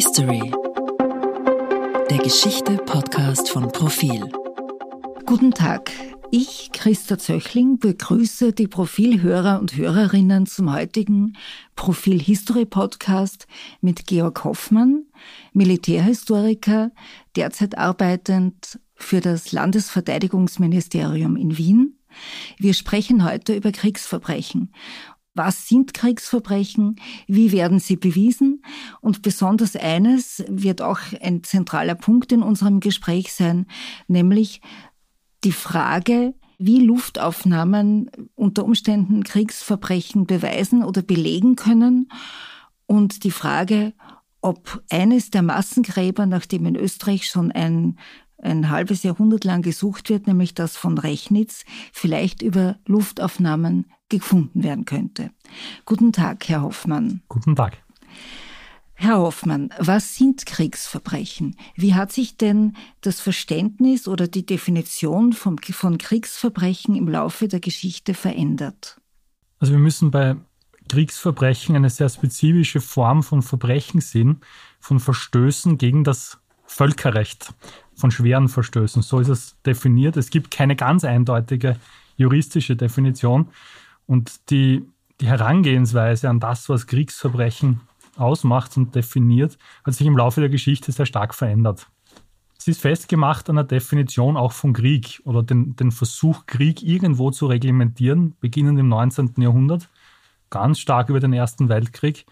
History. Der Geschichte-Podcast von Profil. Guten Tag. Ich, Christa Zöchling, begrüße die Profilhörer und Hörerinnen zum heutigen Profil History Podcast mit Georg Hoffmann, Militärhistoriker, derzeit arbeitend für das Landesverteidigungsministerium in Wien. Wir sprechen heute über Kriegsverbrechen was sind Kriegsverbrechen? Wie werden sie bewiesen? Und besonders eines wird auch ein zentraler Punkt in unserem Gespräch sein, nämlich die Frage, wie Luftaufnahmen unter Umständen Kriegsverbrechen beweisen oder belegen können und die Frage, ob eines der Massengräber, nachdem in Österreich schon ein ein halbes Jahrhundert lang gesucht wird, nämlich das von Rechnitz, vielleicht über Luftaufnahmen gefunden werden könnte. Guten Tag, Herr Hoffmann. Guten Tag. Herr Hoffmann, was sind Kriegsverbrechen? Wie hat sich denn das Verständnis oder die Definition von, von Kriegsverbrechen im Laufe der Geschichte verändert? Also wir müssen bei Kriegsverbrechen eine sehr spezifische Form von Verbrechen sehen, von Verstößen gegen das Völkerrecht, von schweren Verstößen. So ist es definiert. Es gibt keine ganz eindeutige juristische Definition. Und die, die Herangehensweise an das, was Kriegsverbrechen ausmacht und definiert, hat sich im Laufe der Geschichte sehr stark verändert. Es ist festgemacht an der Definition auch von Krieg oder den, den Versuch, Krieg irgendwo zu reglementieren, beginnend im 19. Jahrhundert, ganz stark über den Ersten Weltkrieg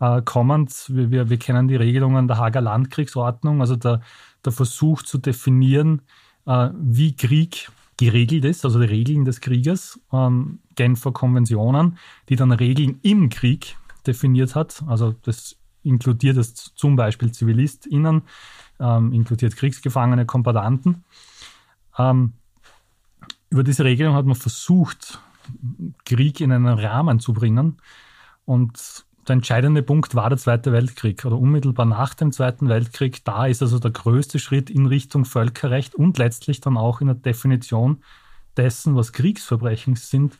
äh, kommend. Wir, wir, kennen die Regelungen der Hager Landkriegsordnung, also der, der Versuch zu definieren, äh, wie Krieg geregelt ist, also die Regeln des Krieges, ähm, Genfer Konventionen, die dann Regeln im Krieg definiert hat. Also das inkludiert es zum Beispiel ZivilistInnen, ähm, inkludiert Kriegsgefangene, Kombatanten. Ähm, über diese Regelung hat man versucht, Krieg in einen Rahmen zu bringen. Und der entscheidende Punkt war der Zweite Weltkrieg oder unmittelbar nach dem Zweiten Weltkrieg. Da ist also der größte Schritt in Richtung Völkerrecht und letztlich dann auch in der Definition dessen, was Kriegsverbrechen sind,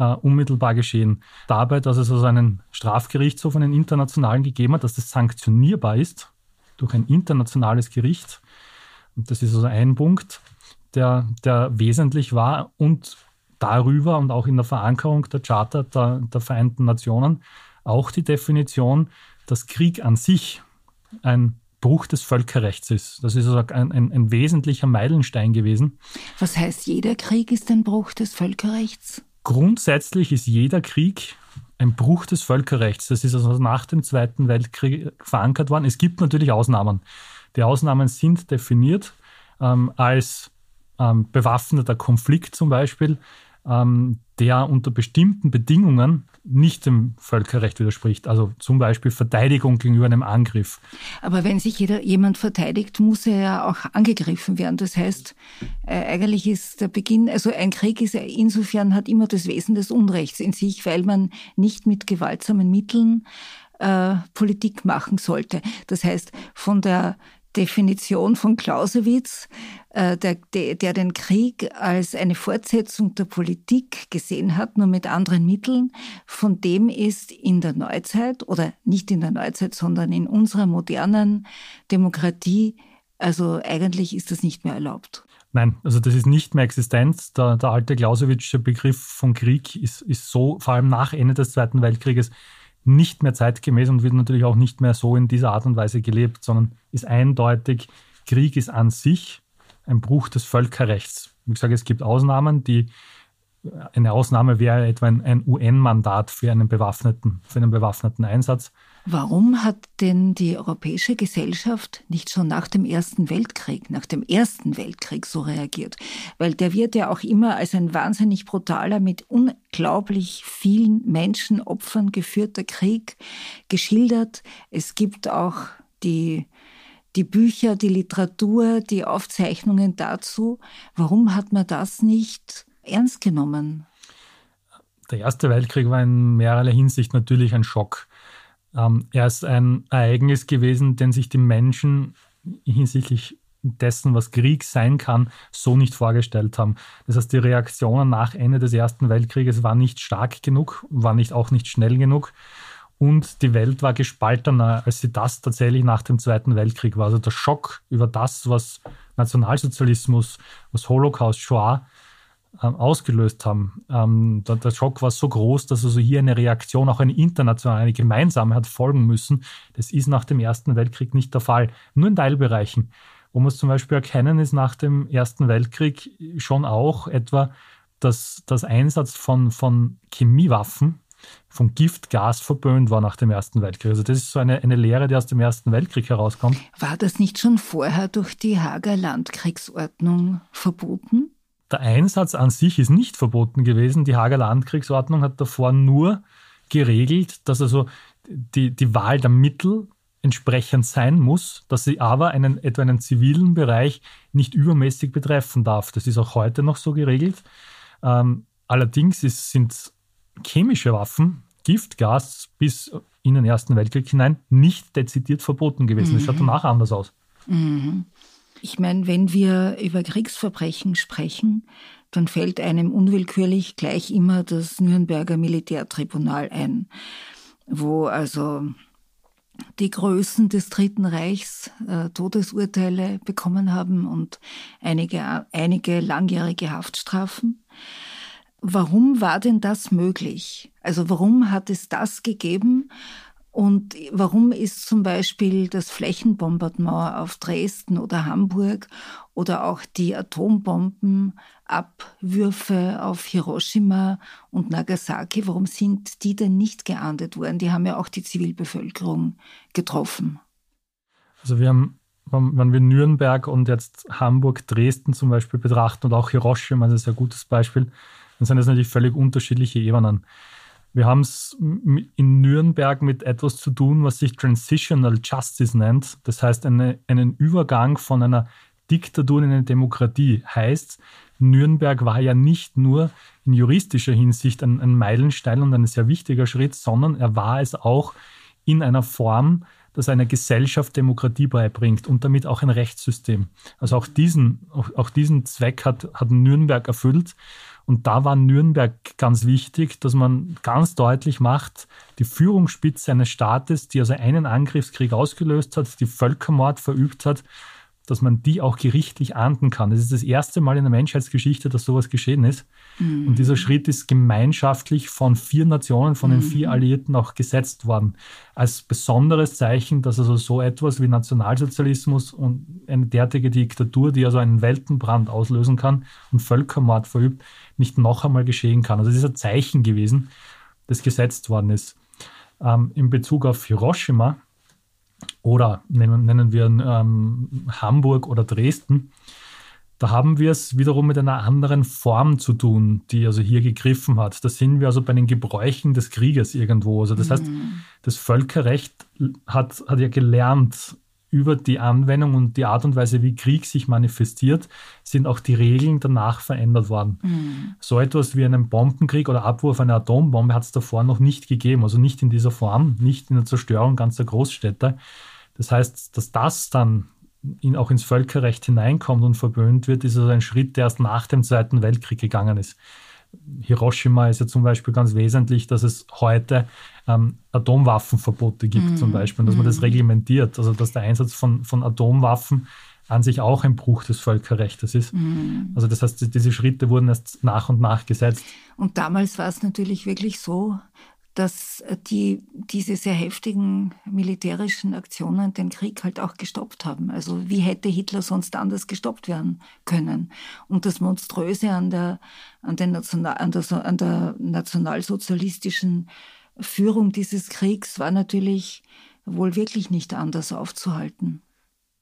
uh, unmittelbar geschehen. Dabei, dass es also einen Strafgerichtshof, einen internationalen gegeben hat, dass das sanktionierbar ist durch ein internationales Gericht. Und das ist also ein Punkt, der, der wesentlich war und darüber und auch in der Verankerung der Charta der, der Vereinten Nationen auch die Definition, dass Krieg an sich ein Bruch des Völkerrechts ist. Das ist also ein, ein, ein, wesentlicher Meilenstein gewesen. Was heißt, jeder Krieg ist ein Bruch des Völkerrechts? Grundsätzlich ist jeder Krieg ein Bruch des Völkerrechts. Das ist also nach dem Zweiten Weltkrieg verankert worden. Es gibt natürlich Ausnahmen. Die Ausnahmen sind definiert ähm, als ähm, bewaffneter Konflikt zum Beispiel, ähm, der unter bestimmten Bedingungen nicht dem Völkerrecht widerspricht. Also zum Beispiel Verteidigung gegenüber einem Angriff. Aber wenn sich jeder, jemand verteidigt, muss er ja auch angegriffen werden. Das heißt, äh, eigentlich ist der Beginn, also ein Krieg ist insofern hat immer das Wesen des Unrechts in sich, weil man nicht mit gewaltsamen Mitteln äh, Politik machen sollte. Das heißt, von der Definition von Clausewitz, äh, der, der den Krieg als eine Fortsetzung der Politik gesehen hat, nur mit anderen Mitteln, von dem ist in der Neuzeit oder nicht in der Neuzeit, sondern in unserer modernen Demokratie, also eigentlich ist das nicht mehr erlaubt. Nein, also das ist nicht mehr Existenz. Der, der alte Clausewitzsche Begriff von Krieg ist, ist so, vor allem nach Ende des Zweiten Weltkrieges, nicht mehr zeitgemäß und wird natürlich auch nicht mehr so in dieser Art und Weise gelebt, sondern ist eindeutig, Krieg ist an sich ein Bruch des Völkerrechts. Wie gesagt, es gibt Ausnahmen, die eine Ausnahme wäre etwa ein, UN-Mandat für einen bewaffneten, für einen bewaffneten Einsatz. Warum hat denn die europäische Gesellschaft nicht schon nach dem Ersten Weltkrieg, nach dem Ersten Weltkrieg so reagiert? Weil der wird ja auch immer als ein wahnsinnig brutaler, mit unglaublich vielen Menschenopfern geführter Krieg geschildert. Es gibt auch die die Bücher, die Literatur, die Aufzeichnungen dazu. Warum hat man das nicht ernst genommen? Der Erste Weltkrieg war in mehrerer Hinsicht natürlich ein Schock. Ähm, er ist ein Ereignis gewesen, den sich die Menschen hinsichtlich dessen, was Krieg sein kann, so nicht vorgestellt haben. Das heißt, die Reaktionen nach Ende des Ersten Weltkrieges waren nicht stark genug, waren nicht, auch nicht schnell genug. und die Welt war gespaltener, als sie das tatsächlich nach dem Zweiten Weltkrieg war. Also der Schock über das, was Nationalsozialismus, was Holocaust, Shoah äh, ausgelöst haben. Ähm, der, der, Schock war so groß, dass also hier eine Reaktion, auch eine internationale, eine gemeinsame hat folgen müssen. Das ist nach dem Ersten Weltkrieg nicht der Fall. Nur in Teilbereichen. Wo wir es zum Beispiel erkennen, ist nach dem Ersten Weltkrieg schon auch etwa dass das Einsatz von, von Chemiewaffen, von Giftgas verböhnt war nach dem Ersten Weltkrieg. Also das ist so eine, eine Lehre, die aus dem Ersten Weltkrieg herauskommt. War das nicht schon vorher durch die Hager Landkriegsordnung verboten? Der Einsatz an sich ist nicht verboten gewesen. Die Hager Landkriegsordnung hat davor nur geregelt, dass also die, die Wahl der Mittel entsprechend sein muss, dass sie aber einen, etwa einen zivilen Bereich nicht übermäßig betreffen darf. Das ist auch heute noch so geregelt. Ähm, allerdings ist, sind chemische Waffen, Giftgas bis in den Ersten Weltkrieg hinein nicht dezidiert verboten gewesen. Mhm. Das schaut danach anders aus. Mhm. Ich meine, wenn wir über Kriegsverbrechen sprechen, dann fällt einem unwillkürlich gleich immer das Nürnberger Militärtribunal ein, wo also die Größen des Dritten Reichs äh, Todesurteile bekommen haben und einige, einige langjährige Haftstrafen. Warum war denn das möglich? Also warum hat es das gegeben und warum ist zum Beispiel das Flächenbombardement auf Dresden oder Hamburg oder auch die Atombombenabwürfe auf Hiroshima und Nagasaki, warum sind die denn nicht geahndet worden? Die haben ja auch die Zivilbevölkerung getroffen. Also wir haben, wenn wir Nürnberg und jetzt Hamburg, Dresden zum Beispiel betrachten und auch Hiroshima, das ist ein gutes Beispiel, dann sind das natürlich völlig unterschiedliche Ebenen. Wir haben es in Nürnberg mit etwas zu tun, was sich Transitional Justice nennt. Das heißt, eine, einen Übergang von einer Diktatur in eine Demokratie. Heißt, Nürnberg war ja nicht nur in juristischer Hinsicht ein, ein Meilenstein und ein sehr wichtiger Schritt, sondern er war es auch in einer Form, dass eine Gesellschaft Demokratie beibringt und damit auch ein Rechtssystem. Also auch diesen, auch, auch diesen Zweck hat, hat Nürnberg erfüllt. Und da war Nürnberg ganz wichtig, dass man ganz deutlich macht, die Führungsspitze eines Staates, die also einen Angriffskrieg ausgelöst hat, die Völkermord verübt hat, dass man die auch gerichtlich ahnden kann. Das ist das erste Mal in der Menschheitsgeschichte, dass sowas geschehen ist. Mhm. Und dieser Schritt ist gemeinschaftlich von vier Nationen, von den vier mhm. Alliierten auch gesetzt worden. Als besonderes Zeichen, dass also so etwas wie Nationalsozialismus und eine derartige Diktatur, die also einen Weltenbrand auslösen kann und Völkermord verübt, nicht noch einmal geschehen kann. Also das ist ein Zeichen gewesen, das gesetzt worden ist. Ähm, in Bezug auf Hiroshima oder nennen, nennen wir ähm, Hamburg oder Dresden, da haben wir es wiederum mit einer anderen Form zu tun, die also hier gegriffen hat. Da sind wir also bei den Gebräuchen des Krieges irgendwo. Also das mhm. heißt, das Völkerrecht hat, hat ja gelernt, über die Anwendung und die Art und Weise, wie Krieg sich manifestiert, sind auch die Regeln danach verändert worden. Mhm. So etwas wie einen Bombenkrieg oder Abwurf einer Atombombe hat es davor noch nicht gegeben, also nicht in dieser Form, nicht in der Zerstörung ganzer Großstädte. Das heißt, dass das dann in, auch ins Völkerrecht hineinkommt und verböhnt wird, ist also ein Schritt, der erst nach dem Zweiten Weltkrieg gegangen ist. Hiroshima ist ja zum Beispiel ganz wesentlich, dass es heute ähm, Atomwaffenverbote gibt, mhm. zum Beispiel, dass man das mhm. reglementiert, also dass der Einsatz von, von Atomwaffen an sich auch ein Bruch des Völkerrechts ist. Mhm. Also das heißt, diese Schritte wurden erst nach und nach gesetzt. Und damals war es natürlich wirklich so, dass die, diese sehr heftigen militärischen Aktionen den Krieg halt auch gestoppt haben. Also wie hätte Hitler sonst anders gestoppt werden können? Und das Monströse an der, an den National, an der, an der nationalsozialistischen Führung dieses Kriegs war natürlich wohl wirklich nicht anders aufzuhalten.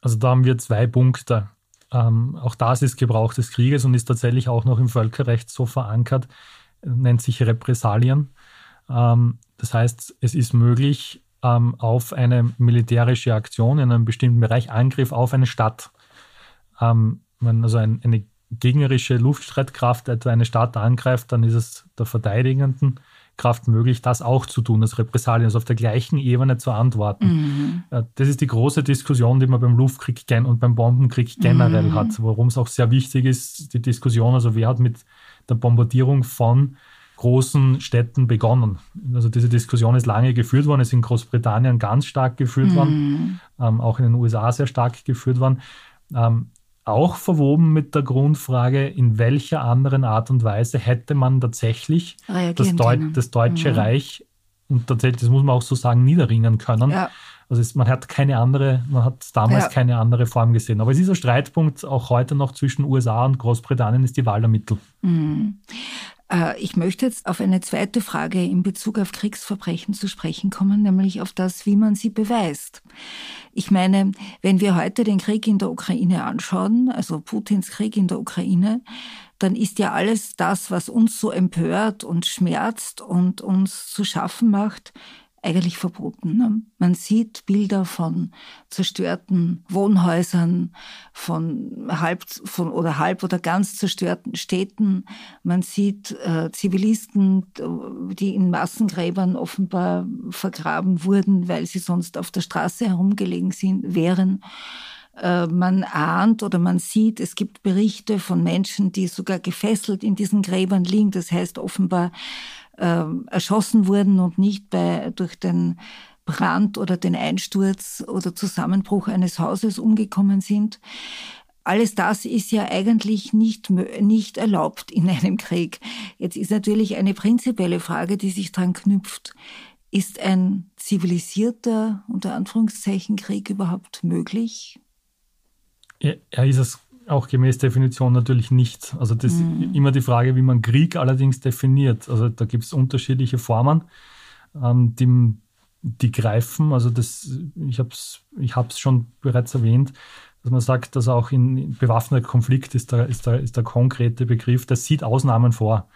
Also da haben wir zwei Punkte. Ähm, auch das ist Gebrauch des Krieges und ist tatsächlich auch noch im Völkerrecht so verankert, nennt sich Repressalien. Ähm, das heißt, es ist möglich, ähm, auf eine militärische Aktion in einem bestimmten Bereich, Angriff auf eine Stadt, ähm, wenn also ein, eine gegnerische Luftstreitkraft etwa eine Stadt angreift, dann ist es der verteidigenden Kraft möglich, das auch zu tun, als Repressalien, also auf der gleichen Ebene zu antworten. Mhm. Äh, das ist die große Diskussion, die man beim Luftkrieg und beim Bombenkrieg generell mhm. hat, worum es auch sehr wichtig ist, die Diskussion, also wer hat mit der Bombardierung von großen Städten begonnen. Also diese Diskussion ist lange geführt worden, ist in Großbritannien ganz stark geführt Mhm. worden, ähm, auch in den USA sehr stark geführt worden. Ähm, auch verwoben mit der Grundfrage, in welcher anderen Art und Weise hätte man tatsächlich das, Deu das Deutsche Mhm. Reich, und tatsächlich, das muss man auch so sagen, niederringen können. Ja. Also es, man hat keine andere, man hat damals Ja. keine andere Form gesehen. Aber es ist ein Streitpunkt auch heute noch zwischen USA und Großbritannien, ist die Wahl der Mittel. Mhm. Äh, Ich möchte jetzt auf eine zweite Frage in Bezug auf Kriegsverbrechen zu sprechen kommen, nämlich auf das, wie man sie beweist. Ich meine, wenn wir heute den Krieg in der Ukraine anschauen, also Putins Krieg in der Ukraine, dann ist ja alles das, was uns so empört und schmerzt und uns zu schaffen macht, eigentlich verboten. ne? Man sieht Bilder von zerstörten Wohnhäusern, von halb von oder halb oder ganz zerstörten Städten. Man sieht äh, Zivilisten, die in Massengräbern offenbar vergraben wurden, weil sie sonst auf der Straße herumgelegen sind, wären. Äh, man ahnt oder man sieht, es gibt Berichte von Menschen, die sogar gefesselt in diesen Gräbern liegen. Das heißt offenbar erschossen wurden und nicht bei, durch den Brand oder den Einsturz oder Zusammenbruch eines Hauses umgekommen sind. Alles das ist ja eigentlich nicht, nicht erlaubt in einem Krieg. Jetzt ist natürlich eine prinzipielle Frage, die sich dran knüpft. Ist ein zivilisierter, unter Anführungszeichen, Krieg überhaupt möglich? Er er ist es auch gemäß Definition natürlich nicht. Also das ist immer die Frage, wie man Krieg allerdings definiert. Also da gibt es unterschiedliche Formen, ähm, die, die greifen. Also das, ich habe es ich hab's schon bereits erwähnt, dass man sagt, dass auch in bewaffneter Konflikt ist der, ist, der, ist der konkrete Begriff, der sieht Ausnahmen vor.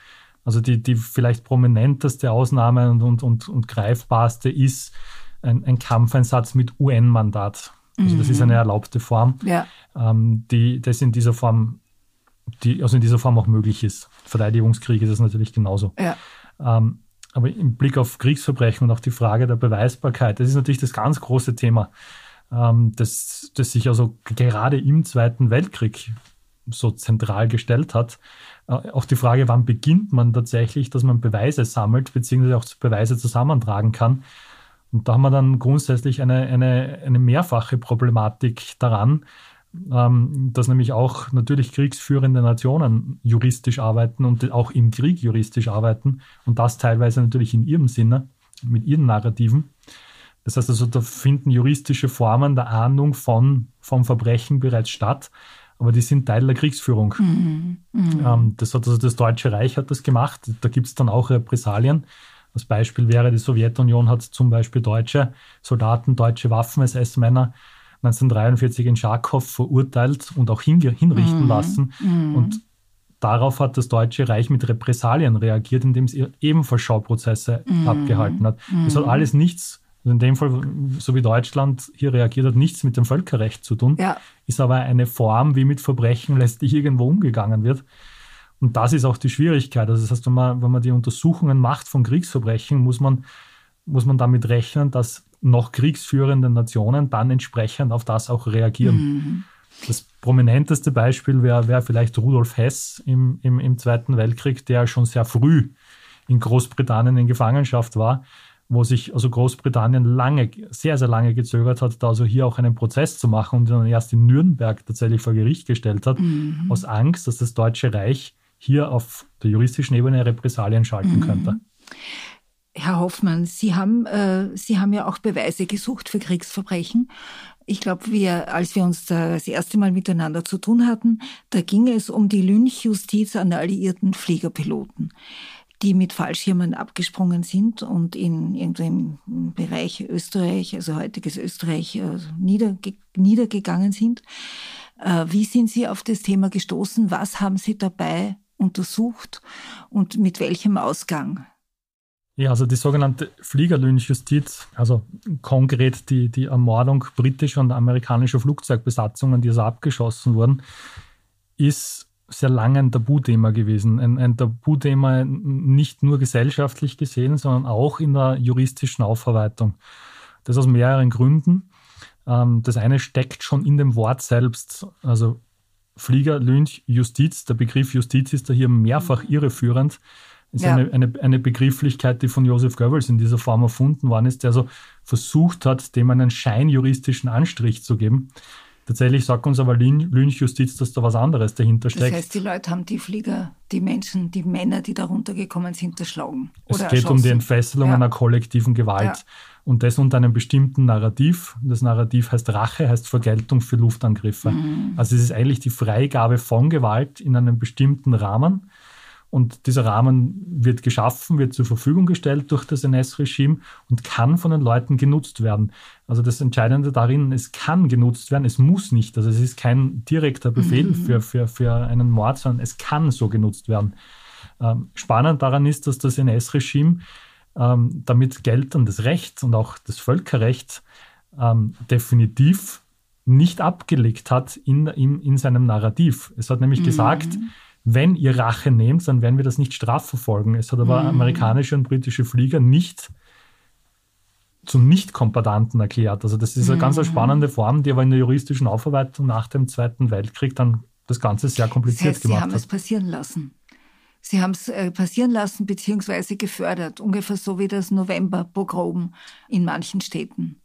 Also die, die vielleicht prominenteste Ausnahme und, und, und, und greifbarste ist ein, ein Kampfeinsatz mit UN-Mandat. Also das ist eine erlaubte Form Ja. ähm, die das in dieser Form, die also in dieser Form auch möglich ist. Verteidigungskrieg ist es natürlich genauso. Ja. Ähm, aber im Blick auf Kriegsverbrechen und auch die Frage der Beweisbarkeit, das ist natürlich das ganz große Thema, ähm, das, das sich also gerade im Zweiten Weltkrieg so zentral gestellt hat. Äh, auch die Frage, wann beginnt man tatsächlich, dass man Beweise sammelt, beziehungsweise auch Beweise zusammentragen kann. Und da haben wir dann grundsätzlich eine, eine, eine mehrfache Problematik daran, ähm, dass nämlich auch natürlich kriegsführende Nationen juristisch arbeiten und auch im Krieg juristisch arbeiten und das teilweise natürlich in ihrem Sinne, mit ihren Narrativen. Das heißt also, da finden juristische Formen der Ahndung von, vom Verbrechen bereits statt, aber die sind Teil der Kriegsführung. Ähm, das hat also das Deutsche Reich hat das gemacht. Da gibt es dann auch Repressalien. Das Beispiel wäre, die Sowjetunion hat zum Beispiel deutsche Soldaten, deutsche Waffen-SS-Männer 1943 in Scharkow verurteilt und auch hinrichten lassen. Und darauf hat das Deutsche Reich mit Repressalien reagiert, indem es ebenfalls Schauprozesse abgehalten hat. Das hat alles nichts, also in dem Fall, so wie Deutschland hier reagiert hat, nichts mit dem Völkerrecht zu tun, Ja. ist aber eine Form, wie mit Verbrechen letztlich irgendwo umgegangen wird. Und das ist auch die Schwierigkeit. Also das heißt, wenn man, wenn man die Untersuchungen macht von Kriegsverbrechen, muss man, muss man damit rechnen, dass noch kriegsführende Nationen dann entsprechend auf das auch reagieren. Das prominenteste Beispiel wäre wär vielleicht Rudolf Hess im, im, im Zweiten Weltkrieg, der schon sehr früh in Großbritannien in Gefangenschaft war, wo sich also Großbritannien lange, sehr, sehr lange gezögert hat, da also hier auch einen Prozess zu machen und dann erst in Nürnberg tatsächlich vor Gericht gestellt hat, aus Angst, dass das Deutsche Reich hier auf der juristischen Ebene Repressalien schalten könnte. Herr Hoffmann, Sie haben, äh, Sie haben ja auch Beweise gesucht für Kriegsverbrechen. Ich glaube, wir, als wir uns da das erste Mal miteinander zu tun hatten, da ging es um die Lynchjustiz an alliierten Fliegerpiloten, die mit Fallschirmen abgesprungen sind und in irgendeinem Bereich Österreich, also heutiges Österreich, äh, niederge niedergegangen sind. Äh, wie sind Sie auf das Thema gestoßen? Was haben Sie dabei untersucht und mit welchem Ausgang? Ja, also die sogenannte Fliegerlynchjustiz, also konkret die, die Ermordung britischer und amerikanischer Flugzeugbesatzungen, die also abgeschossen wurden, ist sehr lange ein Tabuthema gewesen. Ein, ein Tabuthema nicht nur gesellschaftlich gesehen, sondern auch in der juristischen Aufarbeitung. Das aus mehreren Gründen. Ähm, das eine steckt schon in dem Wort selbst. Also Flieger, Lynch, Justiz. Der Begriff Justiz ist da hier mehrfach irreführend. ist ja. eine, eine, eine Begrifflichkeit, die von Joseph Goebbels in dieser Form erfunden worden ist, der so versucht hat, dem einen scheinjuristischen Anstrich zu geben. Tatsächlich sagt uns aber Lynchjustiz, dass da was anderes dahinter steckt. Das heißt, die Leute haben die Flieger, die Menschen, die Männer, die da runtergekommen sind, erschlagen. Es geht erschossen. um die Entfesselung ja. einer kollektiven Gewalt. Ja. Und das unter einem bestimmten Narrativ. Das Narrativ heißt Rache, heißt Vergeltung für Luftangriffe. Mhm. Also es ist eigentlich die Freigabe von Gewalt in einem bestimmten Rahmen. Und dieser Rahmen wird geschaffen, wird zur Verfügung gestellt durch das NS-Regime und kann von den Leuten genutzt werden. Also das Entscheidende darin, es kann genutzt werden, es muss nicht. Also es ist kein direkter Befehl mhm. für, für, für einen Mord, sondern es kann so genutzt werden. Ähm, spannend daran ist, dass das NS-Regime ähm, damit geltendes Recht und auch das Völkerrecht ähm, definitiv nicht abgelegt hat in, in, in seinem Narrativ. Es hat nämlich mhm. gesagt, wenn ihr Rache nehmt, dann werden wir das nicht strafverfolgen. Es hat aber mhm. amerikanische und britische Flieger nicht zu Nicht-Kombatanten erklärt. Also das ist eine mhm. ganz spannende Form, die aber in der juristischen Aufarbeitung nach dem Zweiten Weltkrieg dann das Ganze sehr kompliziert das heißt, gemacht hat. Sie haben es passieren lassen. Sie haben es äh, passieren lassen bzw. gefördert, ungefähr so wie das November-Pogrom in manchen Städten.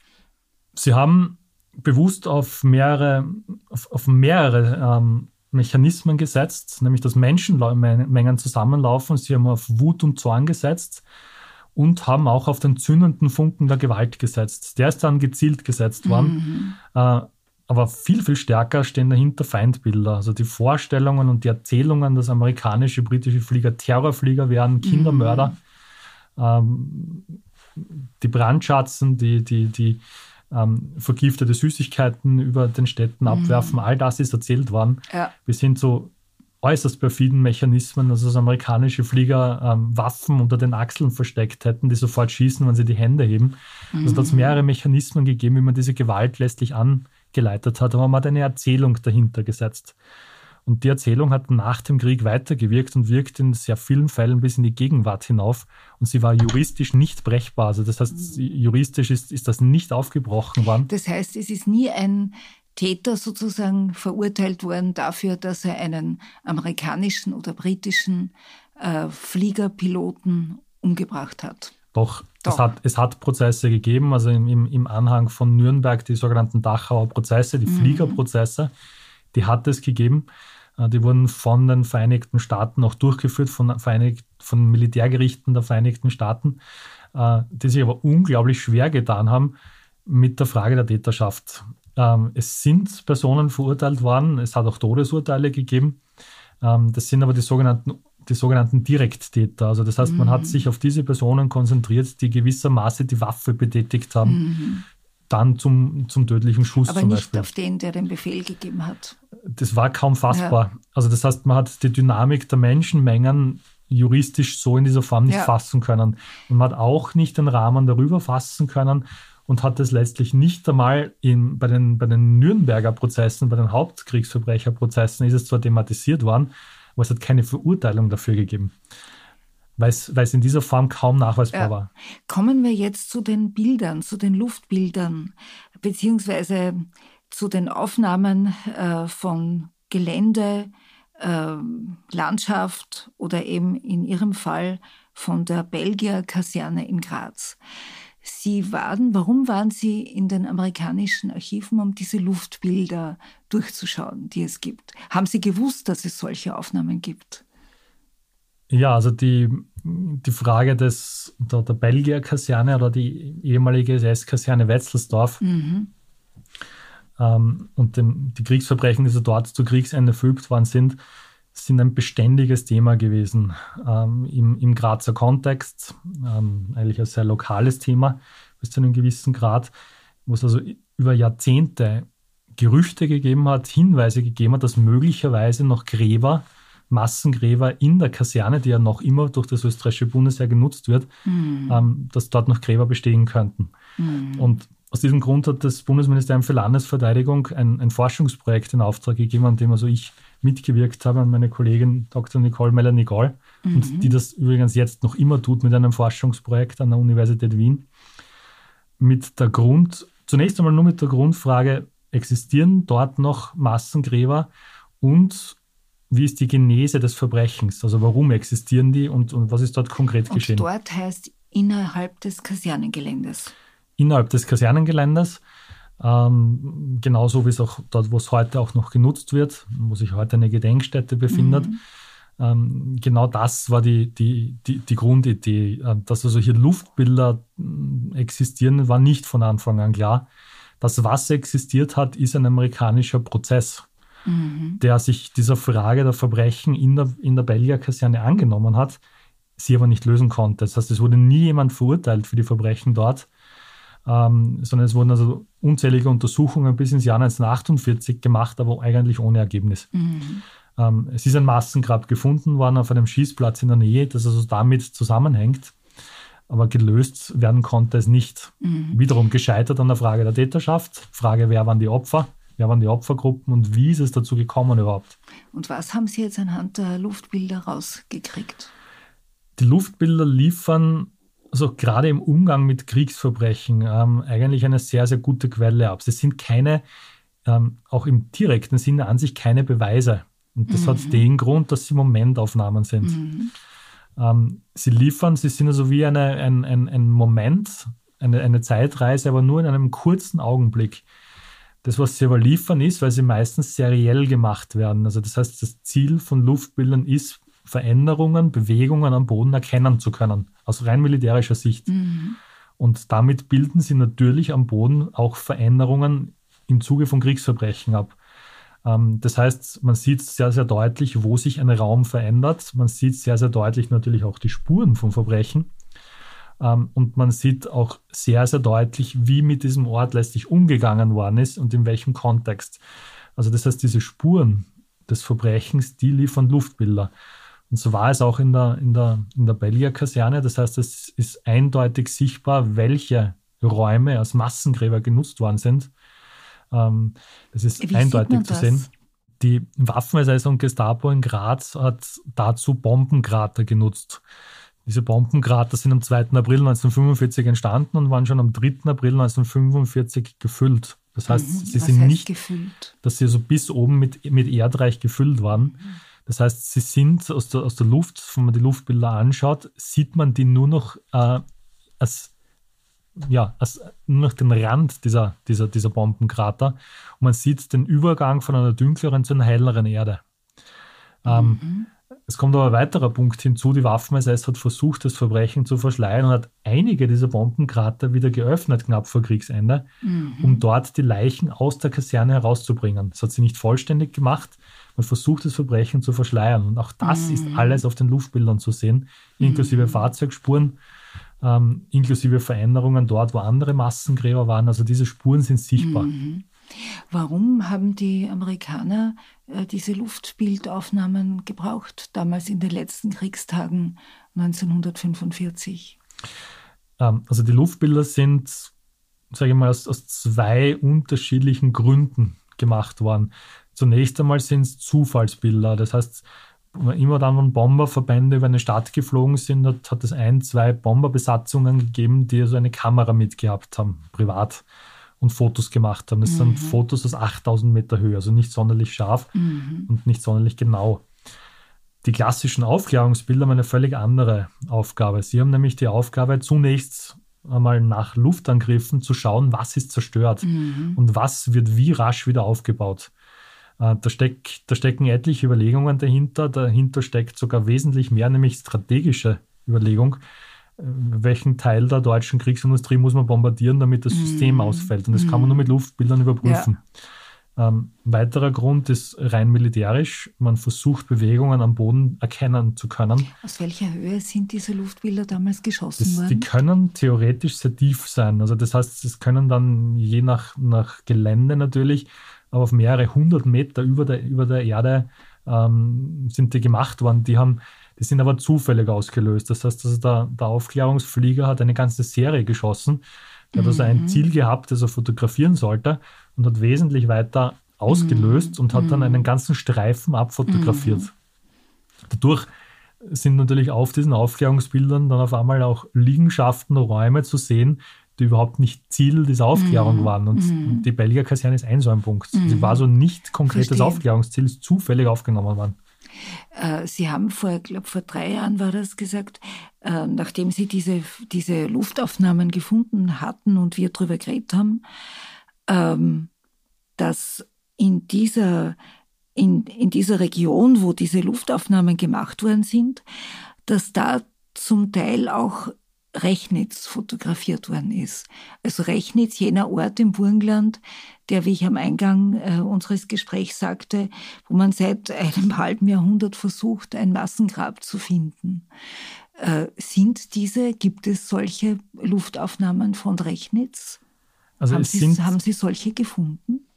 Sie haben bewusst auf mehrere, auf, auf mehrere ähm, Mechanismen gesetzt, nämlich dass Menschenmengen zusammenlaufen. Sie haben auf Wut und Zorn gesetzt und haben auch auf den zündenden Funken der Gewalt gesetzt. Der ist dann gezielt gesetzt worden. Mhm. Äh, aber viel, viel stärker stehen dahinter Feindbilder. Also die Vorstellungen und die Erzählungen, dass amerikanische, britische Flieger Terrorflieger wären, Kindermörder, mhm. ähm, die Brandschatzen, die, die, die ähm, vergiftete Süßigkeiten über den Städten mhm. abwerfen. All das ist erzählt worden. Ja. Bis hin zu äußerst perfiden Mechanismen, also dass amerikanische Flieger ähm, Waffen unter den Achseln versteckt hätten, die sofort schießen, wenn sie die Hände heben. Mhm. Also da hat es mehrere Mechanismen gegeben, wie man diese Gewalt letztlich angeleitet hat, aber man hat eine Erzählung dahinter gesetzt. Und die Erzählung hat nach dem Krieg weitergewirkt und wirkt in sehr vielen Fällen bis in die Gegenwart hinauf. Und sie war juristisch nicht brechbar. Also das heißt, juristisch ist, ist das nicht aufgebrochen worden. Das heißt, es ist nie ein Täter sozusagen verurteilt worden dafür, dass er einen amerikanischen oder britischen äh, Fliegerpiloten umgebracht hat. Doch, Doch. Es, hat, es hat Prozesse gegeben, also im, im Anhang von Nürnberg die sogenannten Dachauer Prozesse, die mhm. Fliegerprozesse die hat es gegeben. Äh, die wurden von den Vereinigten Staaten auch durchgeführt, von, Vereinigt, von Militärgerichten der Vereinigten Staaten, äh, die sich aber unglaublich schwer getan haben mit der Frage der Täterschaft. Ähm, es sind Personen verurteilt worden, es hat auch Todesurteile gegeben. Ähm, das sind aber die sogenannten, die sogenannten Direkttäter. Also das heißt, man hat mhm. sich auf diese Personen konzentriert, die gewissermaßen die Waffe betätigt haben. Mhm dann zum, zum tödlichen Schuss Aber zum nicht Beispiel. auf den, der den Befehl gegeben hat. Das war kaum fassbar. Ja. Also das heißt, man hat die Dynamik der Menschenmengen juristisch so in dieser Form nicht ja. fassen können. Und man hat auch nicht den Rahmen darüber fassen können und hat es letztlich nicht einmal in, bei, den, bei den Nürnberger Prozessen, bei den Hauptkriegsverbrecherprozessen ist es zwar thematisiert worden, aber es hat keine Verurteilung dafür gegeben weil es in dieser Form kaum nachweisbar ja. war. Kommen wir jetzt zu den Bildern, zu den Luftbildern, beziehungsweise zu den Aufnahmen äh, von Gelände, äh, Landschaft oder eben in Ihrem Fall von der Belgier-Kaserne in Graz. Sie waren, warum waren Sie in den amerikanischen Archiven, um diese Luftbilder durchzuschauen, die es gibt? Haben Sie gewusst, dass es solche Aufnahmen gibt? Ja, also die, die Frage des, der, der Belgier-Kaserne oder die ehemalige SS-Kaserne Wetzelsdorf mhm. Ähm, und dem, die Kriegsverbrechen, die so dort zu Kriegsende verübt worden sind, sind ein beständiges Thema gewesen ähm, im, im Grazer Kontext, ähm, eigentlich ein sehr lokales Thema bis zu einem gewissen Grad, wo es also über Jahrzehnte Gerüchte gegeben hat, Hinweise gegeben hat, dass möglicherweise noch Gräber Massengräber in der Kaserne, die ja noch immer durch das österreichische Bundesheer genutzt wird, mhm. ähm, dass dort noch Gräber bestehen könnten. Mhm. Und aus diesem Grund hat das Bundesministerium für Landesverteidigung ein, ein, Forschungsprojekt in Auftrag gegeben, an dem also ich mitgewirkt habe, an meine Kollegin Dr. Nicole Meller-Nicol, mhm. und die das übrigens jetzt noch immer tut mit einem Forschungsprojekt an der Universität Wien. Mit der Grund, zunächst einmal nur mit der Grundfrage, existieren dort noch Massengräber und wie ist die Genese des Verbrechens? Also warum existieren die und, und was ist dort konkret und geschehen? Dort heißt innerhalb des Kasernengeländes. Innerhalb des Kasernengeländes. Ähm, genauso wie es auch dort, wo es heute auch noch genutzt wird, wo sich heute eine Gedenkstätte befindet. Mhm. Ähm, genau das war die, die, die, die Grundidee. Äh, dass also hier Luftbilder äh, existieren, war nicht von Anfang an klar. Das, was existiert hat, ist ein amerikanischer Prozess, mhm. der sich dieser Frage der Verbrechen in der, in der Belgier Kaserne angenommen hat, sie aber nicht lösen konnte. Das heißt, es wurde nie jemand verurteilt für die Verbrechen dort, ähm, sondern es wurden also unzählige Untersuchungen bis ins Jahr 1948 gemacht, aber eigentlich ohne Ergebnis. Mhm. Ähm, es ist ein Massengrab gefunden worden auf einem Schießplatz in der Nähe, das also damit zusammenhängt aber gelöst werden konnte es nicht. Mhm. Wiederum gescheitert an der Frage der Täterschaft, Frage, wer waren die Opfer, wer waren die Opfergruppen und wie ist es dazu gekommen überhaupt. Und was haben Sie jetzt anhand der Luftbilder rausgekriegt? Die Luftbilder liefern also gerade im Umgang mit Kriegsverbrechen ähm, eigentlich eine sehr, sehr gute Quelle ab. Es sind keine, ähm, auch im direkten Sinne an sich keine Beweise. Und das mhm. hat den Grund, dass sie Momentaufnahmen sind. Mhm. Ähm, sie liefern, sie sind also wie eine, ein, ein, ein Moment, eine, eine Zeitreise, aber nur in einem kurzen Augenblick. Das, was sie aber liefern, ist, weil sie meistens seriell gemacht werden. Also das heißt, das Ziel von Luftbildern ist, Veränderungen, Bewegungen am Boden erkennen zu können, aus rein militärischer Sicht. Mhm. Und damit bilden sie natürlich am Boden auch Veränderungen im Zuge von Kriegsverbrechen ab. Ähm, das heißt, man sieht sehr, sehr deutlich, wo sich ein Raum verändert. Man sieht sehr, sehr deutlich natürlich auch die Spuren von Verbrechen. Ähm, und man sieht auch sehr, sehr deutlich, wie mit diesem Ort letztlich umgegangen worden ist und in welchem Kontext. Also das heißt, diese Spuren des Verbrechens, die liefern Luftbilder. Und so war es auch in der, in der, in der Belgier-Kaserne. Das heißt, es ist eindeutig sichtbar, welche Räume als Massengräber genutzt worden sind. Ähm, das ist Wie eindeutig zu sehen. Die Waffen-SS und Gestapo in Graz hat dazu Bombenkrater genutzt. Diese Bombenkrater sind am 2. April 1945 entstanden und waren schon am 3. April 1945 gefüllt. Das heißt, mhm, sie sind nicht, gefüllt? dass sie so bis oben mit, mit Erdreich gefüllt waren. Mhm. Das heißt, sie sind aus der, aus der Luft, wenn man die Luftbilder anschaut, sieht man die nur noch äh, als ja, als nur noch den Rand dieser, dieser, dieser Bombenkrater und man sieht den Übergang von einer dunkleren zu einer helleren Erde. Ähm, mhm. Es kommt aber ein weiterer Punkt hinzu, die Waffen-SS hat versucht, das Verbrechen zu verschleiern und hat einige dieser Bombenkrater wieder geöffnet, knapp vor Kriegsende, mhm. um dort die Leichen aus der Kaserne herauszubringen. Das hat sie nicht vollständig gemacht. Man versucht, das Verbrechen zu verschleiern. Und auch das mhm. ist alles auf den Luftbildern zu sehen, inklusive mhm. Fahrzeugspuren ähm, inklusive Veränderungen dort, wo andere Massengräber waren. Also diese Spuren sind sichtbar. Mhm. Warum haben die Amerikaner äh, diese Luftbildaufnahmen gebraucht, damals in den letzten Kriegstagen 1945? Ähm, also die Luftbilder sind, sage ich mal, aus, aus zwei unterschiedlichen Gründen gemacht worden. Zunächst einmal sind es Zufallsbilder. Das heißt, immer dann, wenn Bomberverbände über eine Stadt geflogen sind, hat, hat es ein, zwei Bomberbesatzungen gegeben, die so also eine Kamera mitgehabt haben, privat, und Fotos gemacht haben. Das mhm. sind Fotos aus 8000 Meter Höhe, also nicht sonderlich scharf mhm. und nicht sonderlich genau. Die klassischen Aufklärungsbilder haben eine völlig andere Aufgabe. Sie haben nämlich die Aufgabe, zunächst einmal nach Luftangriffen zu schauen, was ist zerstört mhm. und was wird wie rasch wieder aufgebaut. Äh, da, steck, da stecken etliche Überlegungen dahinter. Dahinter steckt sogar wesentlich mehr, nämlich strategische Überlegung. Äh, welchen Teil der deutschen Kriegsindustrie muss man bombardieren, damit das System mm. ausfällt? Und das mm. kann man nur mit Luftbildern überprüfen. Ja. Ähm, weiterer Grund ist rein militärisch. Man versucht, Bewegungen am Boden erkennen zu können. Aus welcher Höhe sind diese Luftbilder damals geschossen das, worden? Die können theoretisch sehr tief sein. Also das heißt, es können dann je nach, nach Gelände natürlich aber auf mehrere hundert Meter über der, über der Erde ähm, sind die gemacht worden. Die, haben, die sind aber zufällig ausgelöst. Das heißt, also der, der Aufklärungsflieger hat eine ganze Serie geschossen. Der mhm. hat also ein mhm. Ziel gehabt, das er fotografieren sollte und hat wesentlich weiter ausgelöst mhm. und hat dann mhm. einen ganzen Streifen abfotografiert. Mhm. Dadurch sind natürlich auf diesen Aufklärungsbildern dann auf einmal auch Liegenschaften, Räume zu sehen, die überhaupt nicht Ziel dieser Aufklärung mm. waren. Und mm. die Belgier Kaserne ist ein so ein Punkt. Mm. Sie war so nicht konkretes Verstehe. Aufklärungsziel, ist zufällig aufgenommen worden. Äh, Sie haben vor, glaube vor drei Jahren war das gesagt, äh, nachdem Sie diese, diese Luftaufnahmen gefunden hatten und wir darüber geredet haben, ähm, dass in dieser, in, in dieser Region, wo diese Luftaufnahmen gemacht worden sind, dass da zum Teil auch Rechnitz fotografiert worden ist. Also Rechnitz, jener Ort im Burgenland, der, wie ich am Eingang äh, unseres Gesprächs sagte, wo man seit einem halben Jahrhundert versucht, ein Massengrab zu finden. Äh, sind diese, gibt es solche Luftaufnahmen von Rechnitz? Also haben, Sie, sind, haben Sie solche gefunden?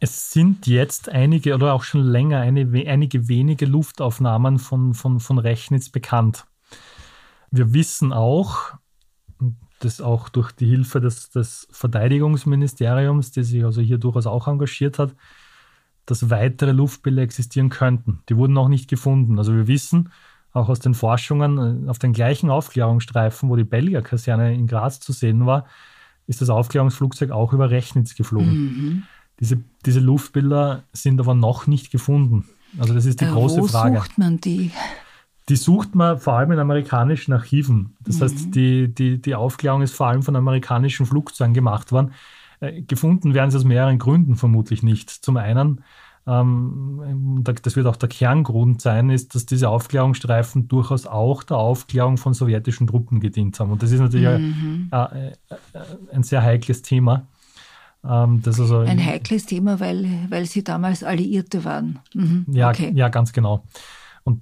Es sind jetzt einige oder auch schon länger eine, einige wenige Luftaufnahmen von, von, von Rechnitz bekannt. Wir wissen auch, das auch durch die Hilfe des, des Verteidigungsministeriums, das sich also hier durchaus auch engagiert hat, dass weitere Luftbilder existieren könnten. Die wurden noch nicht gefunden. Also wir wissen auch aus den Forschungen, äh, auf den gleichen Aufklärungsstreifen, wo die Belgier-Kaserne in Graz zu sehen war, ist das Aufklärungsflugzeug auch über Rechnitz geflogen. Mhm. Diese, diese Luftbilder sind aber noch nicht gefunden. Also das ist die äh, große wo Frage. Wo sucht man die? Die sucht man vor allem in amerikanischen Archiven. Das mhm. heißt, die, die, die Aufklärung ist vor allem von amerikanischen Flugzeugen gemacht worden. Äh, gefunden werden sie aus mehreren Gründen vermutlich nicht. Zum einen, ähm, das wird auch der Kerngrund sein, ist, dass diese Aufklärungsstreifen durchaus auch der Aufklärung von sowjetischen Truppen gedient haben. Und das ist natürlich mhm. äh, äh, ein sehr heikles Thema. Ähm, also ein heikles Thema, weil, weil sie damals Alliierte waren. Mhm. Ja, okay. ja, ganz genau. Und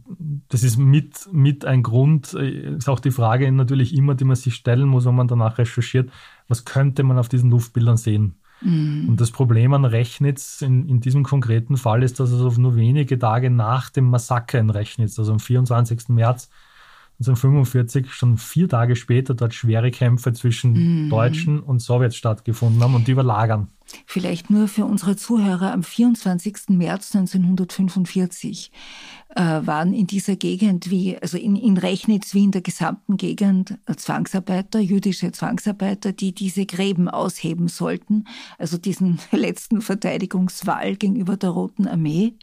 das ist mit, mit ein Grund, äh, ist auch die Frage natürlich immer, die man sich stellen muss, wenn man danach recherchiert, was könnte man auf diesen Luftbildern sehen? Mhm. Und das Problem an Rechnitz in, in diesem konkreten Fall ist, dass es also nur wenige Tage nach dem Massaker in Rechnitz, also am 24. März 1945, schon vier Tage später dort schwere Kämpfe zwischen mhm. Deutschen und Sowjets stattgefunden haben und die überlagern. Vielleicht nur für unsere Zuhörer am 24. März 1945 äh, waren in dieser Gegend wie, also in, in Rechnitz wie in der gesamten Gegend äh, Zwangsarbeiter, jüdische Zwangsarbeiter, die diese Gräben ausheben sollten, also diesen letzten Verteidigungswall gegenüber der Roten Armee.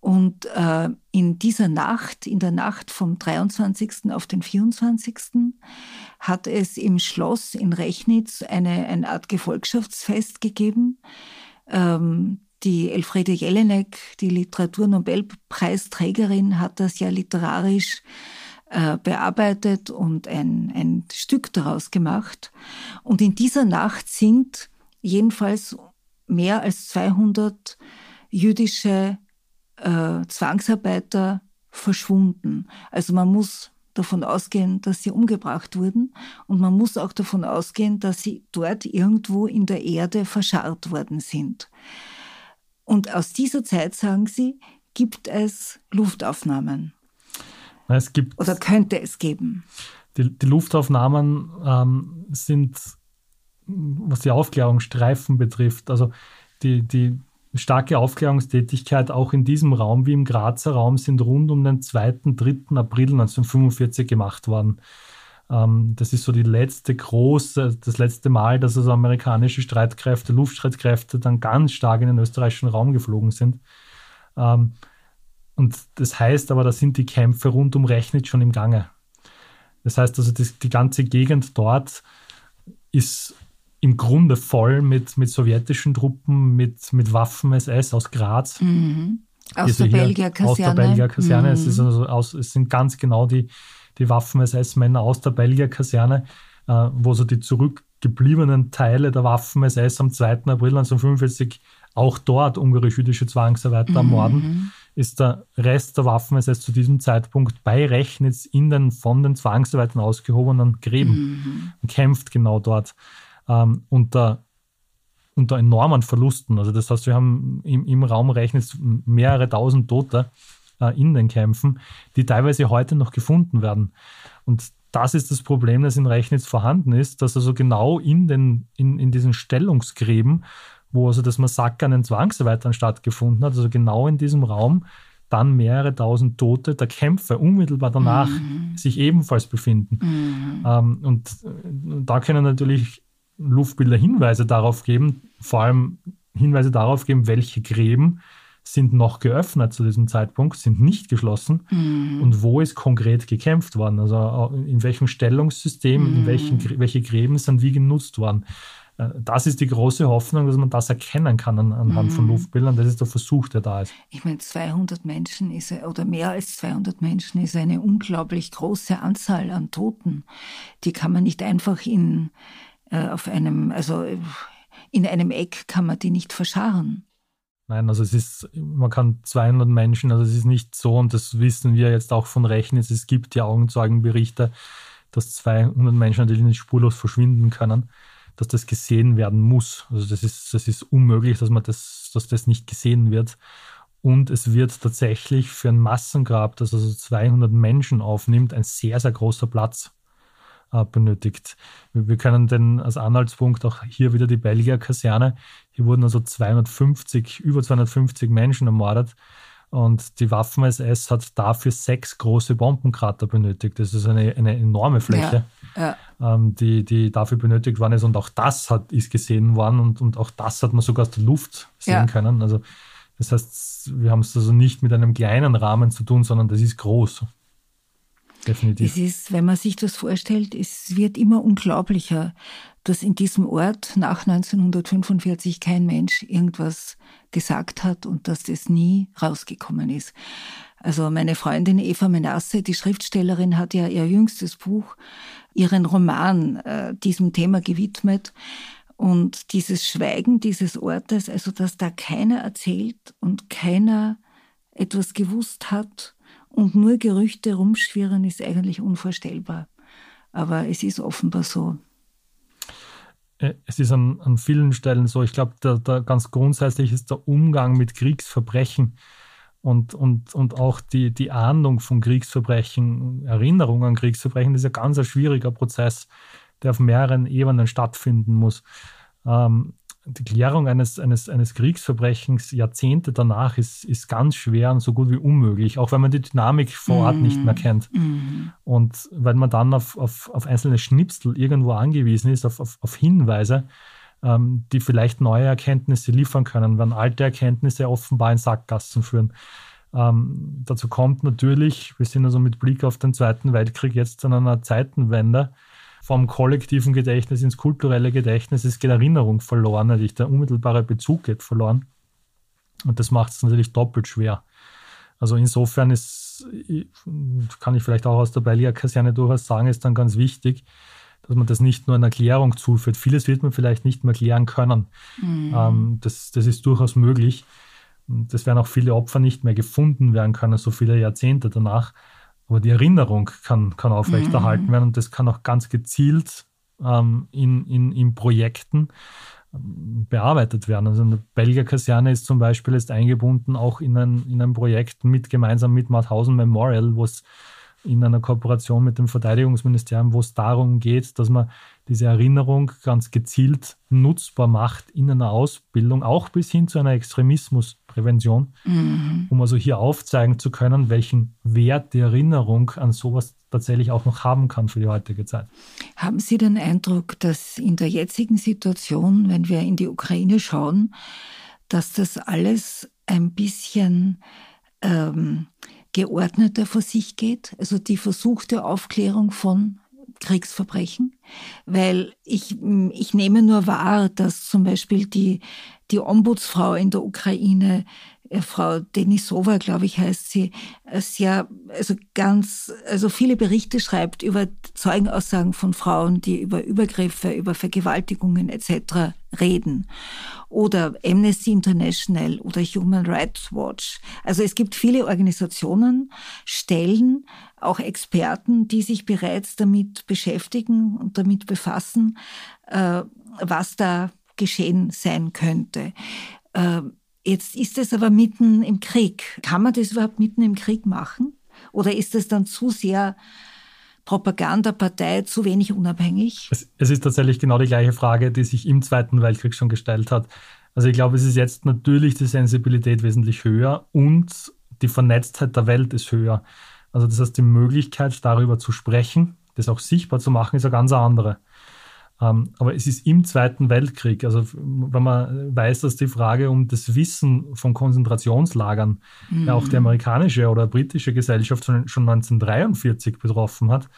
Und äh, in dieser Nacht, in der Nacht vom 23. auf den 24. hat es im Schloss in Rechnitz eine, eine Art Gefolgschaftsfest gegeben. Ähm, die Elfriede Jelinek, die Literaturnobelpreisträgerin, hat das ja literarisch äh, bearbeitet und ein, ein Stück daraus gemacht. Und in dieser Nacht sind jedenfalls mehr als 200 jüdische äh, Zwangsarbeiter verschwunden. Also man muss davon ausgehen, dass sie umgebracht wurden und man muss auch davon ausgehen, dass sie dort irgendwo in der Erde verscharrt worden sind. Und aus dieser Zeit, sagen Sie, gibt es Luftaufnahmen. Es gibt Oder könnte es geben? Die, die Luftaufnahmen ähm, sind, was die Aufklärungsstreifen betrifft, also die, die starke Aufklärungstätigkeit auch in diesem Raum wie im Grazer Raum sind rund um den 2. 3. April 1945 gemacht worden. Ähm, das ist so die letzte große, das letzte Mal, dass also amerikanische Streitkräfte, Luftstreitkräfte dann ganz stark in den österreichischen Raum geflogen sind. Ähm, und das heißt aber, da sind die Kämpfe rund um Rechnitz schon im Gange. Das heißt also, die, die ganze Gegend dort ist im Grunde voll mit, mit sowjetischen Truppen, mit, mit Waffen-SS aus Graz. Mhm. Aus, der Belgier-Kaserne. aus der Belgier-Kaserne. Mhm. Es, also es sind ganz genau die, die Waffen-SS-Männer aus der Belgier-Kaserne, äh, wo so die zurückgebliebenen Teile der Waffen-SS am 2. April 1945 auch dort ungarisch-jüdische Zwangsarbeiter mhm. ermorden, ist der Rest der Waffen-SS zu diesem Zeitpunkt bei Rechnitz in den von den Zwangsarbeitern ausgehobenen Gräben mhm. und kämpft genau dort ähm, unter unter enormen Verlusten. Also das heißt, wir haben im, im Raum Rechnitz mehrere tausend Tote äh, in den Kämpfen, die teilweise heute noch gefunden werden. Und das ist das Problem, das in Rechnitz vorhanden ist, dass also genau in, den, in, in diesen Stellungsgräben, wo also das Massaker an den Zwangsarbeitern stattgefunden hat, also genau in diesem Raum, dann mehrere tausend Tote der Kämpfe unmittelbar danach mhm. sich ebenfalls befinden. Mhm. Ähm, und äh, da können natürlich Luftbilder Hinweise darauf geben, vor allem Hinweise darauf geben, welche Gräben sind noch geöffnet zu diesem Zeitpunkt, sind nicht geschlossen mhm. und wo ist konkret gekämpft worden? Also in welchem Stellungssystem, mhm. in welchen, welche Gräben sind wie genutzt worden? Äh, das ist die große Hoffnung, dass man das erkennen kann anhand mhm. von Luftbildern. Das ist der Versuch, der da ist. Ich meine, 200 Menschen ist, oder mehr als 200 Menschen ist eine unglaublich große Anzahl an Toten. Die kann man nicht einfach in, äh, auf einem, also in einem Eck kann man die nicht verscharren. Nein, also es ist, man kann 200 Menschen, also es ist nicht so, und das wissen wir jetzt auch von Rechnitz, es gibt ja Augenzeugenberichte, dass 200 Menschen natürlich nicht spurlos verschwinden können dass das gesehen werden muss. Also das ist, das ist unmöglich, dass man das, dass das nicht gesehen wird. Und es wird tatsächlich für ein Massengrab, das also 200 Menschen aufnimmt, ein sehr, sehr großer Platz äh, benötigt. Wir, können denn als Anhaltspunkt auch hier wieder die Belgier Kaserne. Hier wurden also 250, über 250 Menschen ermordet. Und die Waffen-SS hat dafür sechs große Bombenkrater benötigt. Das ist eine, eine enorme Fläche, ja, ja. Ähm, die, die dafür benötigt worden ist. Und auch das hat, ist gesehen worden und, und auch das hat man sogar aus der Luft sehen ja. können. Also das heißt, wir haben es also nicht mit einem kleinen Rahmen zu tun, sondern das ist groß. Definitiv. Es ist, wenn man sich das vorstellt, es wird immer unglaublicher, dass in diesem Ort nach 1945 kein Mensch irgendwas gesagt hat und dass das nie rausgekommen ist. Also meine Freundin Eva Menasse, die Schriftstellerin, hat ja ihr jüngstes Buch, ihren Roman äh, diesem Thema gewidmet. Und dieses Schweigen dieses Ortes, also dass da keiner erzählt und keiner etwas gewusst hat und nur Gerüchte rumschwirren, ist eigentlich unvorstellbar. Aber es ist offenbar so. Äh, es ist an, an vielen Stellen so, ich glaube, da, da ganz grundsätzlich ist der Umgang mit Kriegsverbrechen und, und, und auch die, die Ahndung von Kriegsverbrechen, Erinnerung an Kriegsverbrechen, das ist ein ganz schwieriger Prozess, der auf mehreren Ebenen stattfinden muss. Ähm, die Klärung eines, eines, eines Kriegsverbrechens Jahrzehnte danach ist, ist ganz schwer und so gut wie unmöglich, auch wenn man die Dynamik vor Ort mm. nicht mehr kennt. Mm. Und weil man dann auf, auf, auf einzelne Schnipsel irgendwo angewiesen ist, auf, auf, auf Hinweise, ähm, die vielleicht neue Erkenntnisse liefern können, wenn alte Erkenntnisse offenbar in Sackgassen führen. Ähm, dazu kommt natürlich, wir sind also mit Blick auf den Zweiten Weltkrieg jetzt an einer Zeitenwende, vom kollektiven Gedächtnis ins kulturelle Gedächtnis. Es geht Erinnerung verloren, natürlich der unmittelbare Bezug geht verloren. Und das macht es natürlich doppelt schwer. Also insofern ist, kann ich vielleicht auch aus der Beilier-Kaserne durchaus sagen, ist dann ganz wichtig, dass man das nicht nur in Erklärung zuführt. Vieles wird man vielleicht nicht mehr klären können. Mhm. Ähm, das, das ist durchaus möglich. Das werden auch viele Opfer nicht mehr gefunden werden können, so viele Jahrzehnte danach. Aber die Erinnerung kann, kann aufrechterhalten mhm. werden und das kann auch ganz gezielt ähm, in, in, in Projekten ähm, bearbeitet werden. Also eine Belgier Kaserne ist zum Beispiel ist eingebunden auch in ein, in ein Projekt mit gemeinsam mit Mauthausen Memorial, wo es in einer Kooperation mit dem Verteidigungsministerium, wo es darum geht, dass man diese Erinnerung ganz gezielt nutzbar macht in einer Ausbildung, auch bis hin zu einer Extremismusprävention, mhm. um also hier aufzeigen zu können, welchen Wert die Erinnerung an sowas tatsächlich auch noch haben kann für die heutige Zeit. Haben Sie den Eindruck, dass in der jetzigen Situation, wenn wir in die Ukraine schauen, dass das alles ein bisschen ähm, geordneter vor sich geht, also die versuchte Aufklärung von Kriegsverbrechen, weil ich, ich nehme nur wahr, dass zum Beispiel die, die Ombudsfrau in der Ukraine Frau Denisova, glaube ich, heißt sie, äh, sehr, also ganz, also viele Berichte schreibt über Zeugenaussagen von Frauen, die über Übergriffe, über Vergewaltigungen etc. reden. Oder Amnesty International oder Human Rights Watch. Also es gibt viele Organisationen, Stellen, auch Experten, die sich bereits damit beschäftigen und damit befassen, äh, was da geschehen sein könnte. Jetzt ist es aber mitten im Krieg. Kann man das überhaupt mitten im Krieg machen? Oder ist es dann zu sehr Propagandapartei, zu wenig unabhängig? Es, es, ist tatsächlich genau die gleiche Frage, die sich im Zweiten Weltkrieg schon gestellt hat. Also ich glaube, es ist jetzt natürlich die Sensibilität wesentlich höher und die Vernetztheit der Welt ist höher. Also das heißt, die Möglichkeit, darüber zu sprechen, das auch sichtbar zu machen, ist eine ganz andere. Ähm, aber es ist im Zweiten Weltkrieg, also wenn man weiß, dass die Frage um das Wissen von Konzentrationslagern mhm. ja auch die amerikanische oder britische Gesellschaft schon, schon 1943 betroffen hat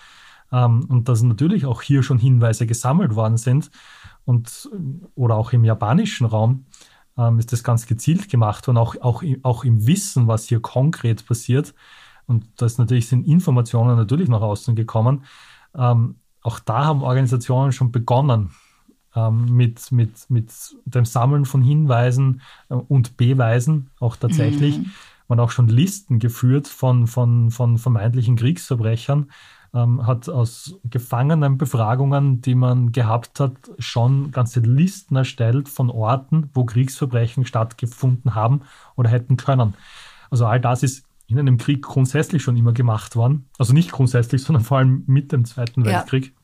ähm, und dass natürlich auch hier schon Hinweise gesammelt worden sind und oder auch im japanischen Raum ähm, ist das ganz gezielt gemacht und auch, auch, auch im Wissen, was hier konkret passiert. Und das natürlich sind Informationen natürlich nach außen gekommen. Ähm, auch da haben Organisationen schon begonnen ähm, mit, mit, mit dem Sammeln von Hinweisen äh, und Beweisen, auch tatsächlich. Mhm. Man hat auch schon Listen geführt von, von, von vermeintlichen Kriegsverbrechern, ähm, hat aus Gefangenenbefragungen, die man gehabt hat, schon ganze Listen erstellt von Orten, wo Kriegsverbrechen stattgefunden haben oder hätten können. Also all das ist in einem Krieg grundsätzlich schon immer gemacht worden. Also nicht grundsätzlich, sondern vor allem mit dem Zweiten ja. Weltkrieg.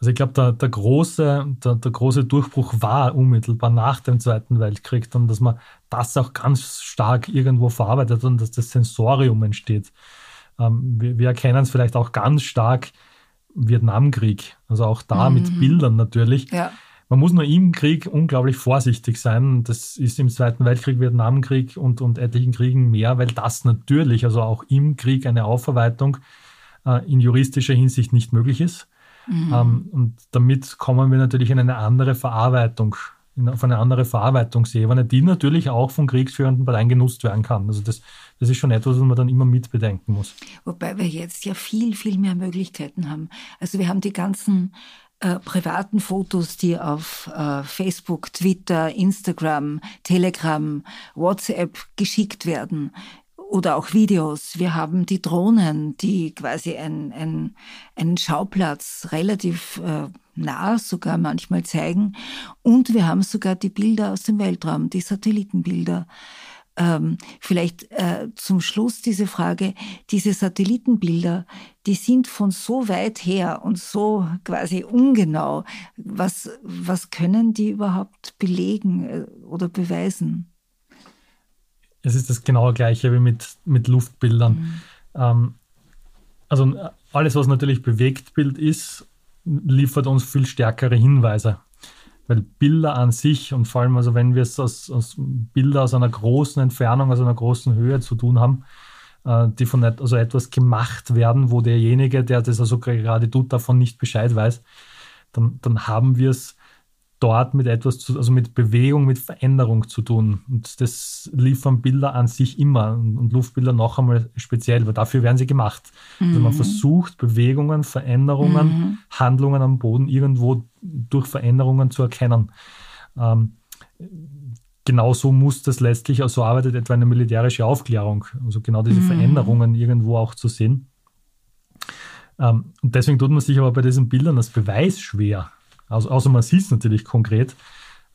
Also ich glaube, der, der, große, der, der, große Durchbruch war unmittelbar nach dem Zweiten Weltkrieg, dann, dass man das auch ganz stark irgendwo verarbeitet und dass das Sensorium entsteht. Ähm, wir, wir, erkennen es vielleicht auch ganz stark Vietnamkrieg, also auch da mhm. mit Bildern natürlich. Ja. Man muss nur im Krieg unglaublich vorsichtig sein. Das ist im Zweiten Weltkrieg, Vietnamkrieg und, und etlichen Kriegen mehr, weil das natürlich, also auch im Krieg eine Aufarbeitung äh, in juristischer Hinsicht nicht möglich ist. Mhm. Ähm, und damit kommen wir natürlich in eine andere Verarbeitung, in, auf eine andere Verarbeitungsebene, die natürlich auch von kriegsführenden Parteien genutzt werden kann. Also das, das ist schon etwas, was man dann immer mit bedenken muss. Wobei wir jetzt ja viel, viel mehr Möglichkeiten haben. Also wir haben die ganzen äh, privaten Fotos, die auf äh, Facebook, Twitter, Instagram, Telegram, WhatsApp geschickt werden oder auch Videos. Wir haben die Drohnen, die quasi ein, ein, einen Schauplatz relativ äh, nah sogar manchmal zeigen. Und wir haben sogar die Bilder aus dem Weltraum, die Satellitenbilder. Ähm, vielleicht äh, zum Schluss diese Frage, diese Satellitenbilder, die sind von so weit her und so quasi ungenau. Was, was können die überhaupt belegen äh, oder beweisen? es ist das genau gleiche wie mit, mit Luftbildern. Mhm. Ähm, also alles, was natürlich Bewegtbild ist, liefert uns viel stärkere Hinweise. Weil Bilder an sich und vor allem, also wenn wir es aus, aus Bilder aus einer großen Entfernung, aus einer großen Höhe zu tun haben, äh, die von et also etwas gemacht werden, wo derjenige, der das also gerade tut, davon nicht Bescheid weiß, dann, dann haben wir es dort mit etwas, zu, also mit Bewegung, mit Veränderung zu tun. Und das liefern Bilder an sich immer und Luftbilder noch einmal speziell, weil dafür werden sie gemacht. Mhm. Also man mhm. versucht, Bewegungen, Veränderungen, mhm. Handlungen am Boden irgendwo durch Veränderungen zu erkennen. Ähm, genauso muss das letztlich, also arbeitet etwa eine militärische Aufklärung, also genau diese mhm. Veränderungen irgendwo auch zu sehen. Ähm, und deswegen tut man sich aber bei diesen Bildern als Beweis schwer. Also, außer man sieht es natürlich konkret.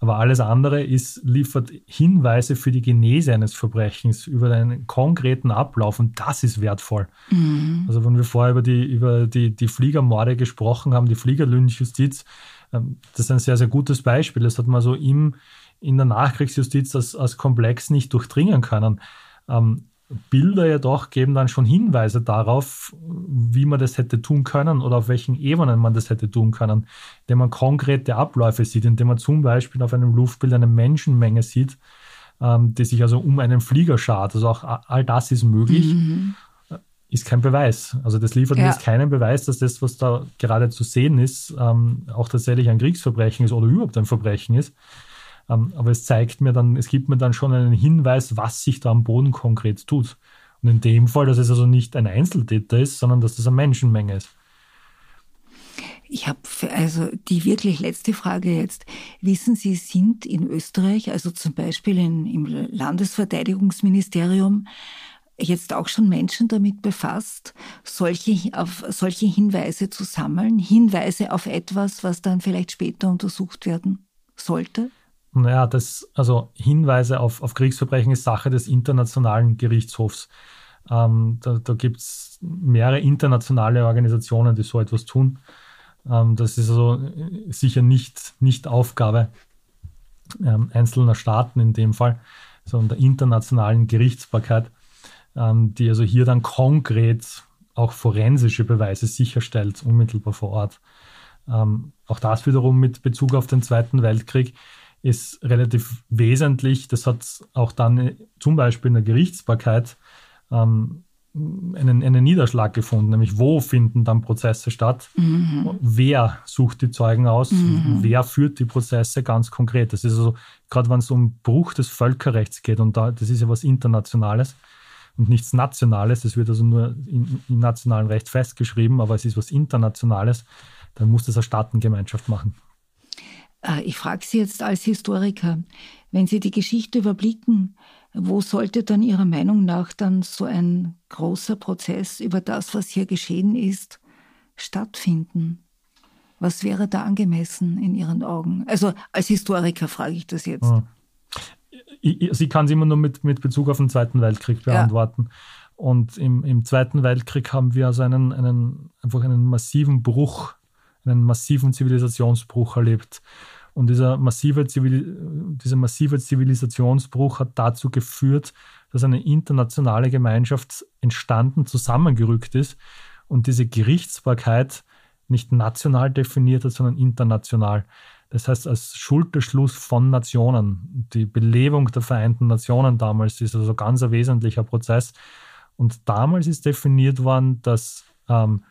Aber alles andere ist, liefert Hinweise für die Genese eines Verbrechens über einen konkreten Ablauf und das ist wertvoll. Mhm. Also wenn wir vorher über die, über die, die Fliegermorde gesprochen haben, die Fliegerlynchjustiz, ähm, das ist ein sehr, sehr gutes Beispiel. Das hat man so im, in der Nachkriegsjustiz als, als Komplex nicht durchdringen können. Ähm, Bilder jedoch geben dann schon Hinweise darauf, wie man das hätte tun können oder auf welchen Ebenen man das hätte tun können, indem man konkrete Abläufe sieht, indem man zum Beispiel auf einem Luftbild eine Menschenmenge sieht, ähm, die sich also um einen Flieger schart. Also auch all das ist möglich, mhm. ist kein Beweis. Also das liefert ja. mir jetzt keinen Beweis, dass das, was da gerade zu sehen ist, ähm, auch tatsächlich ein Kriegsverbrechen ist oder überhaupt ein Verbrechen ist. Ähm, aber es zeigt mir dann, es gibt mir dann schon einen Hinweis, was sich da am Boden konkret tut. Und in dem Fall, dass es also nicht ein Einzeltäter ist, sondern dass das eine Menschenmenge ist. Ich habe also die wirklich letzte Frage jetzt. Wissen Sie, sind in Österreich, also zum Beispiel in, im Landesverteidigungsministerium, jetzt auch schon Menschen damit befasst, solche, auf solche Hinweise zu sammeln, Hinweise auf etwas, was dann vielleicht später untersucht werden sollte? Naja, das, also Hinweise auf, auf Kriegsverbrechen ist Sache des Internationalen Gerichtshofs. Ähm, da da gibt es mehrere internationale Organisationen, die so etwas tun. Ähm, das ist also sicher nicht, nicht Aufgabe ähm, einzelner Staaten in dem Fall, sondern der internationalen Gerichtsbarkeit, ähm, die also hier dann konkret auch forensische Beweise sicherstellt, unmittelbar vor Ort. Ähm, auch das wiederum mit Bezug auf den Zweiten Weltkrieg ist relativ wesentlich. Das hat auch dann zum Beispiel in der Gerichtsbarkeit ähm, einen, einen Niederschlag gefunden, nämlich wo finden dann Prozesse statt, mhm. wer sucht die Zeugen aus, mhm. wer führt die Prozesse ganz konkret. Das ist also, gerade wenn es um Bruch des Völkerrechts geht, und da, das ist ja was Internationales und nichts Nationales, das wird also nur im, im nationalen Recht festgeschrieben, aber es ist was Internationales, dann muss das eine Staatengemeinschaft machen. Äh, ich frage Sie jetzt als Historiker, wenn Sie die Geschichte überblicken, wo sollte dann Ihrer Meinung nach dann so ein großer Prozess über das, was hier geschehen ist, stattfinden? Was wäre da angemessen in Ihren Augen? Also als Historiker frage ich das jetzt. Ja. Sie kann es immer nur mit, mit Bezug auf den Zweiten Weltkrieg beantworten. Ja. Und im, im Zweiten Weltkrieg haben wir also einen, einen, einfach einen massiven Bruch, einen massiven Zivilisationsbruch erlebt. Und dieser massive, Zivil dieser massive Zivilisationsbruch hat dazu geführt, dass eine internationale Gemeinschaft entstanden, zusammengerückt ist und diese Gerichtsbarkeit nicht national definiert hat, sondern international. Das heißt, als Schulterschluss von Nationen. Die Belebung der Vereinten Nationen damals ist also ganz ein wesentlicher Prozess. Und damals ist definiert worden, dass ähm,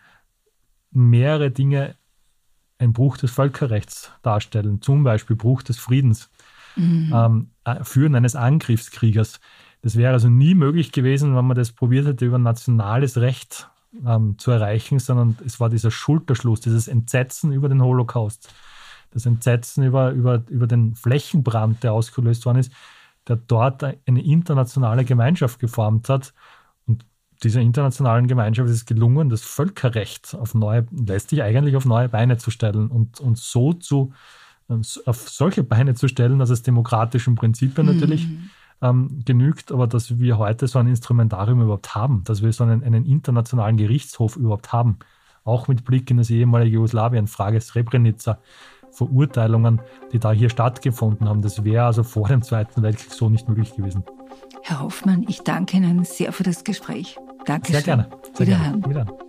mehrere Dinge ein Bruch des Völkerrechts darstellen, zum Beispiel Bruch des Friedens, mhm. ähm, äh, Führen eines Angriffskriegers. Das wäre also nie möglich gewesen, wenn man das probiert hätte, über nationales Recht ähm, zu erreichen, sondern es war dieser Schulterschluss, dieses Entsetzen über den Holocaust, das Entsetzen über, über, über den Flächenbrand, der ausgelöst worden ist, der dort eine internationale Gemeinschaft geformt hat dieser internationalen Gemeinschaft ist es gelungen, das Völkerrecht auf neue, letztlich eigentlich auf neue Beine zu stellen und, und so zu, auf solche Beine zu stellen, dass es demokratischen Prinzipien mhm. natürlich ähm, genügt, aber dass wir heute so ein Instrumentarium überhaupt haben, dass wir so einen, einen internationalen Gerichtshof überhaupt haben, auch mit Blick in das ehemalige Jugoslawien, Frage Srebrenica, Verurteilungen, die da hier stattgefunden haben. Das wäre also vor dem Zweiten Weltkrieg so nicht möglich gewesen. Herr Hoffmann, ich danke Ihnen sehr für das Gespräch. Danke. Sehr gerne. Sehr Wiederhören. Gerne. Wiederhören.